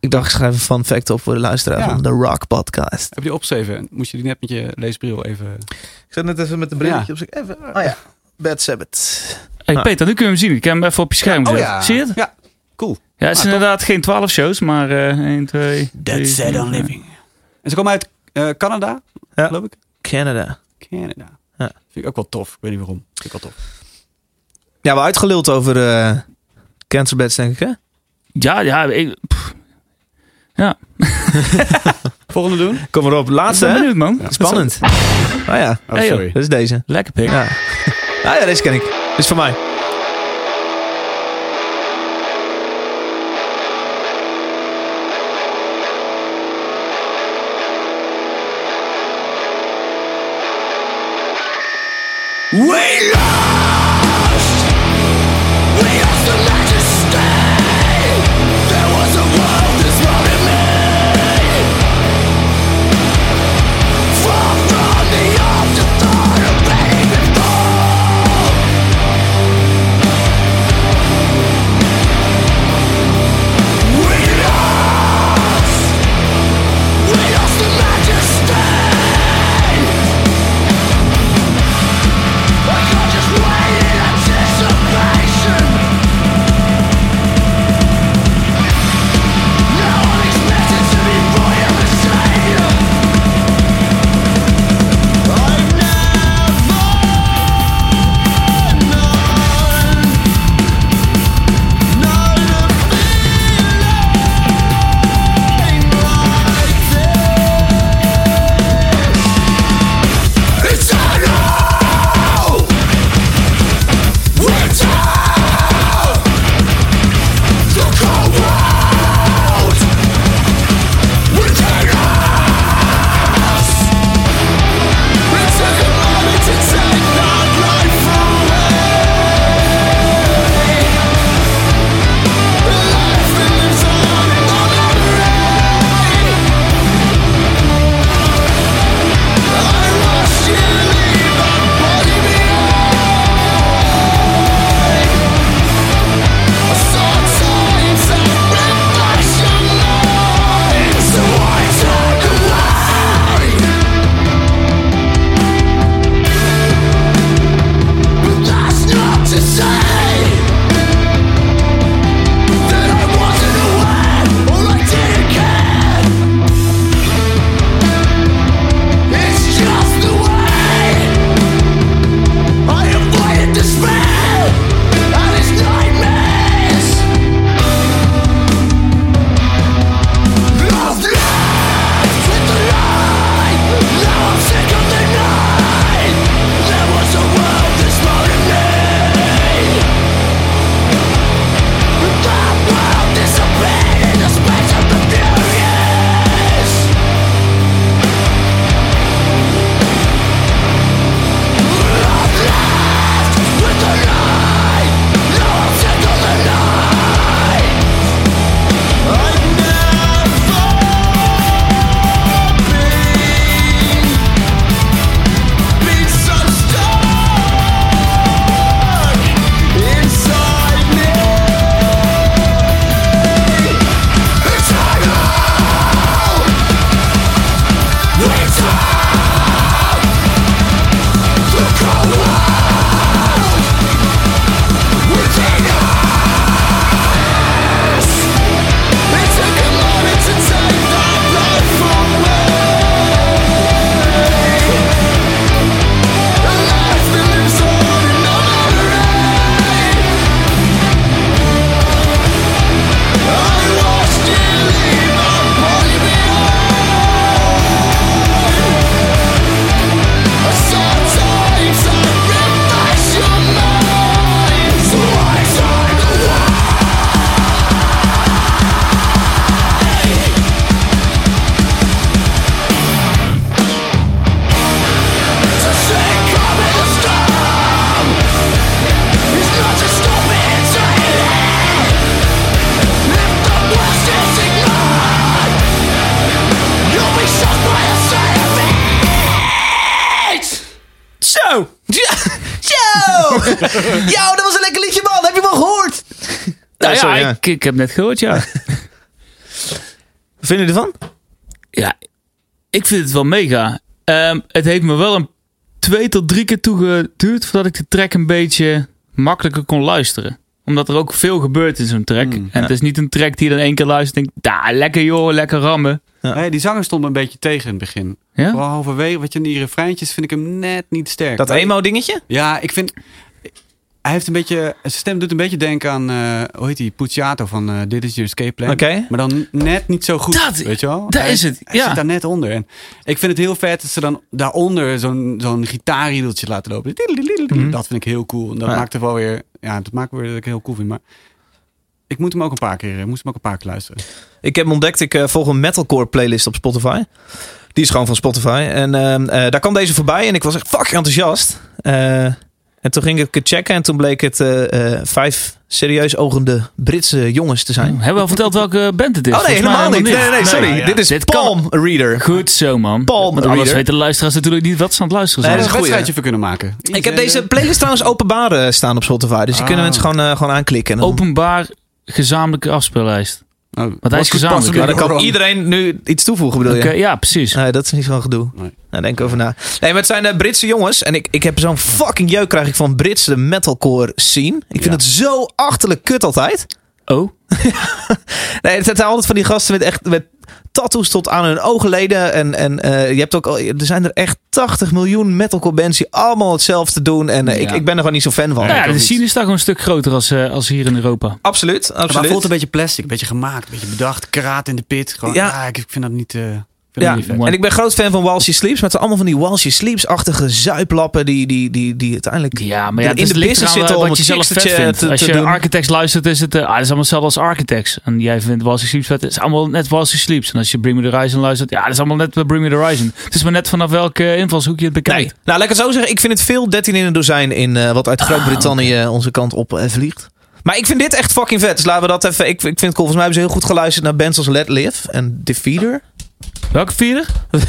Ik dacht, ik schrijf een fun fact op voor de luisteraar Ja. van de Rock Podcast. Heb je opgeschreven? Moest je die net met je leesbril even... Ik zat net even met een brilletje op zich. Even. Oh ja. Bad Sabbath. Hey, Ah. Peter, nu kun je hem zien. Ik heb hem even op je scherm oh gezet. ja. Zie je het? Ja, cool. Ja, het is Ah, inderdaad geen 12 shows, maar eh 1, 2. That's said on living. En ze komen uit eh, Canada, Ja. geloof ik. Canada. Canada. Ja. Vind ik ook wel tof. Ik weet niet waarom. Vind ik wel tof. Ja, we uitgeluld over eh Cancer Beds, denk ik, hè? Ja, ja. Ik, ja. Volgende doen? Kom maar op. Ik Laatste, ben hè? benieuwd, man. Spannend. Oh ja, Oh, Hey, sorry. dat is deze. Lekker pik. Ja. Ah ja, deze ken ik. Dit is voor mij. We lost Yo, dat was een lekker liedje, man. Heb je hem al gehoord? Nou ja, sorry, ja. Ik, ik heb net gehoord, ja. Wat vind je ervan? ja, ik vind het wel mega. Ehm, het heeft me wel een twee tot drie keer toegeduurd voordat ik de track een beetje makkelijker kon luisteren. Omdat er ook veel gebeurt in zo'n track. Mm, en het is niet een track die je dan één keer luistert en denkt, daar lekker joh, lekker rammen. Nee, die zanger stond me een beetje tegen in het begin. Ja? Vooral halverwege, wat je in die refreintjes vind ik hem net niet sterk. Dat emo-dingetje? Ja, ik vind... Hij heeft een beetje... Zijn stem doet een beetje denken aan... eh, hoe heet die? Pucciato van eh Dit is Your Escape Plan. Oké. Maar dan net niet zo goed. Dat- weet je wel? Hij- is het, Hij ja. zit daar net onder. En ik vind het heel vet dat ze dan daaronder zo'n zo'n gitaarriedeltje laten lopen. Mhm. Dat vind ik heel cool. En dat Ja. maakt het wel weer... Ja, dat maakt weer dat ik heel cool vind. Maar ik moet hem ook een paar keer... Ik moest hem ook een paar keer luisteren. Ik heb hem ontdekt, ik eh, volg een metalcore playlist op Spotify. Die is gewoon van Spotify. En ehm, eh, daar kwam deze voorbij en ik was echt fucking enthousiast. Eh, en toen ging ik het checken en toen bleek het eh, eh, vijf serieus ogende Britse jongens te zijn. Hebben we al verteld welke band het is? Oh nee, Volgens mij helemaal niet. Nee, nee, nee, sorry. Nee, ja. Dit is Dit kan- Palm Reader. Goed zo, man. Palm Want anders Reader. weten de luisteraars natuurlijk niet wat ze aan het luisteren Nee, zijn. Daar is is een wedstrijdje voor kunnen maken. Ik heb deze playlist trouwens openbaar eh, staan op Spotify. Dus die kunnen Ah. mensen gewoon, eh, gewoon aanklikken. Dan- Openbaar gezamenlijke afspeellijst. Oh, hij is gezamenlijk, Maar dan kan iedereen nu iets toevoegen, bedoel je? Ja, precies. Nee, dat is niet zo'n gedoe. Nee. Nou, denk over na. Nee, maar het zijn eh, Britse jongens. En ik, ik heb zo'n fucking jeuk krijg ik van Britse metalcore scene. Ik vind Ja. het zo achterlijk kut altijd. Oh, Nee, het zijn altijd van die gasten met echt met tattoos tot aan hun oogleden. En, en eh, je hebt ook al, er zijn er echt 80 miljoen metalcore bands die allemaal hetzelfde doen. En eh, ik, Ja. ik ben er gewoon niet zo fan van. nou ja, ook de scene is daar gewoon een stuk groter als, eh, als hier in Europa. Absoluut, Maar het absoluut. voelt een beetje plastic, een beetje gemaakt, een beetje bedacht. Karaat in de pit. Gewoon, Ja. ja. ik, ik vind dat niet, eh Ja, dat en ik ben groot fan van While She Sleeps. Maar het zijn allemaal van die While She Sleeps-achtige zuiplappen die, die, die, die uiteindelijk Ja, maar ja, in het is de business zitten om wat je zelf vet vindt. te- Als je doen. Architects luistert, is het, eh, ah, het is allemaal hetzelfde als Architects. En jij vindt While She Sleeps vet, het is allemaal net While She Sleeps. En als je Bring Me The Horizon luistert, ja, dat is allemaal net Bring Me The Horizon. Het is maar net vanaf welke invalshoek je het bekijkt. Nee. Nou, laat ik het zo zeggen. Ik vind het veel 13 in een dozijn in eh, wat uit Groot-Brittannië onze kant op eh, vliegt. Maar ik vind dit echt fucking vet. Dus laten we dat even. Ik, ik vind het cool. Volgens mij hebben ze heel goed geluisterd naar bands als Let Live en Defeater. Welke vierde?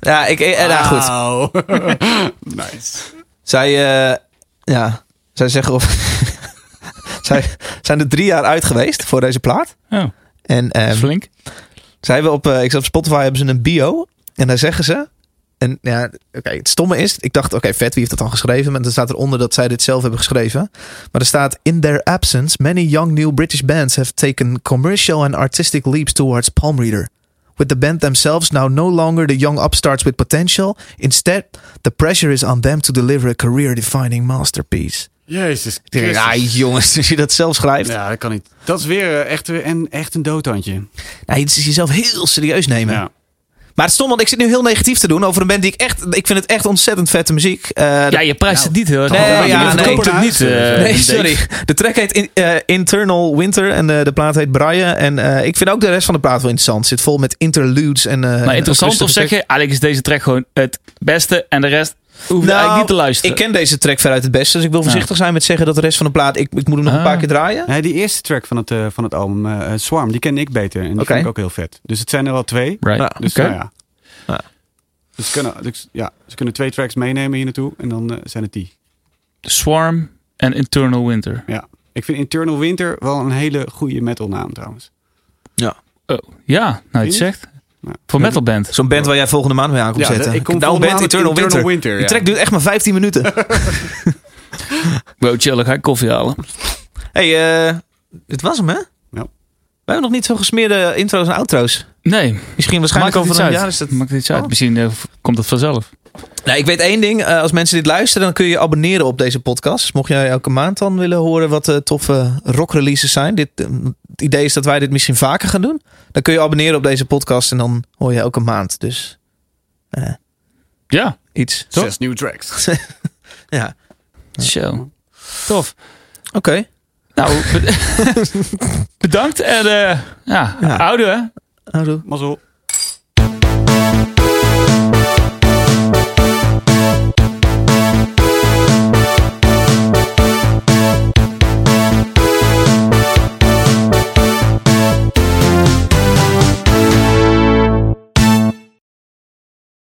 Ja, ik. Eh, nou, goed. Nice. Zij. eh, ja. Zij zeggen of. zij zijn er drie jaar uit geweest voor deze plaat. Oh, En dat is ehm, flink. Zij hebben op, eh, ik zat op Spotify, hebben ze een bio. En daar zeggen ze. En ja, oké, het stomme is, ik dacht, oké, vet, wie heeft dat dan geschreven? Maar dan staat eronder dat zij dit zelf hebben geschreven. Maar er staat, in their absence, many young new British bands have taken commercial and artistic leaps towards Palm Reader. With the band themselves now no longer the young upstarts with potential. Instead, the pressure is on them to deliver a career-defining masterpiece. Jezus Christus. ja, jongens, als je dat zelf schrijft. Ja, dat kan niet. Dat is weer eh, echt, weer een, echt een doodhandje. Nou, het is jezelf heel serieus nemen. Ja. Maar het is stom, want ik zit nu heel negatief te doen over een band die ik echt... Ik vind het echt ontzettend vette muziek. Eh, Ja, je prijst het niet heel erg. Nee, ja, nee. het niet. eh, nee, Dave. sorry. De track heet In- eh, Internal Winter en eh, de plaat heet Brian. En eh, ik vind ook de rest van de plaat wel interessant. Zit vol met interludes en... eh, Maar interessant of zeg je, eigenlijk is deze track gewoon het beste en de rest hoef je Nou, eigenlijk niet te luisteren. Ik ken deze track veruit het beste, dus ik wil voorzichtig zijn met zeggen dat de rest van de plaat... Ik, ik moet hem nog een Ah. paar keer draaien. Nee, die eerste track van het, eh, van het album, eh, Swarm, die ken ik beter. En die Oké. vind ik ook heel vet. Dus het zijn er wel twee. Right. Ja, Dus nou ja. Ja. Dus, ze kunnen, dus, ja, ze kunnen twee tracks meenemen hier naartoe. En dan eh, zijn het die. Swarm en Internal Winter. Ja. Ik vind Internal Winter wel een hele goede metalnaam trouwens. Oh, ja, nou je het Vind je? zegt. Voor metalband. Zo'n band waar jij volgende maand mee aan komt Ja, zetten. ik kom nou, volgende band maand Eternal, Winter. Eternal Winter, Die track duurt echt maar 15 minuten. Wow, chill, ik ga koffie halen. hey, eh, dit was hem, hè? Ja. We hebben nog niet zo gesmeerde intro's en outro's. Nee, Misschien waarschijnlijk over een uit. jaar is dat... Maakt het iets uit. Oh. Misschien eh, komt het vanzelf. Nou, ik weet één ding. eh, als mensen dit luisteren, dan kun je je abonneren op deze podcast. Mocht jij elke maand dan willen horen wat de toffe rockreleases zijn. Dit, het idee is dat wij dit misschien vaker gaan doen. Dan kun je abonneren op deze podcast en dan hoor je elke maand. Dus eh, Ja, iets. Toch? Zes nieuwe tracks. Ja. zo. Tof. Oké. Nou, be- bedankt en eh ja, Ja. oude hè. Houdoe. Mazzel.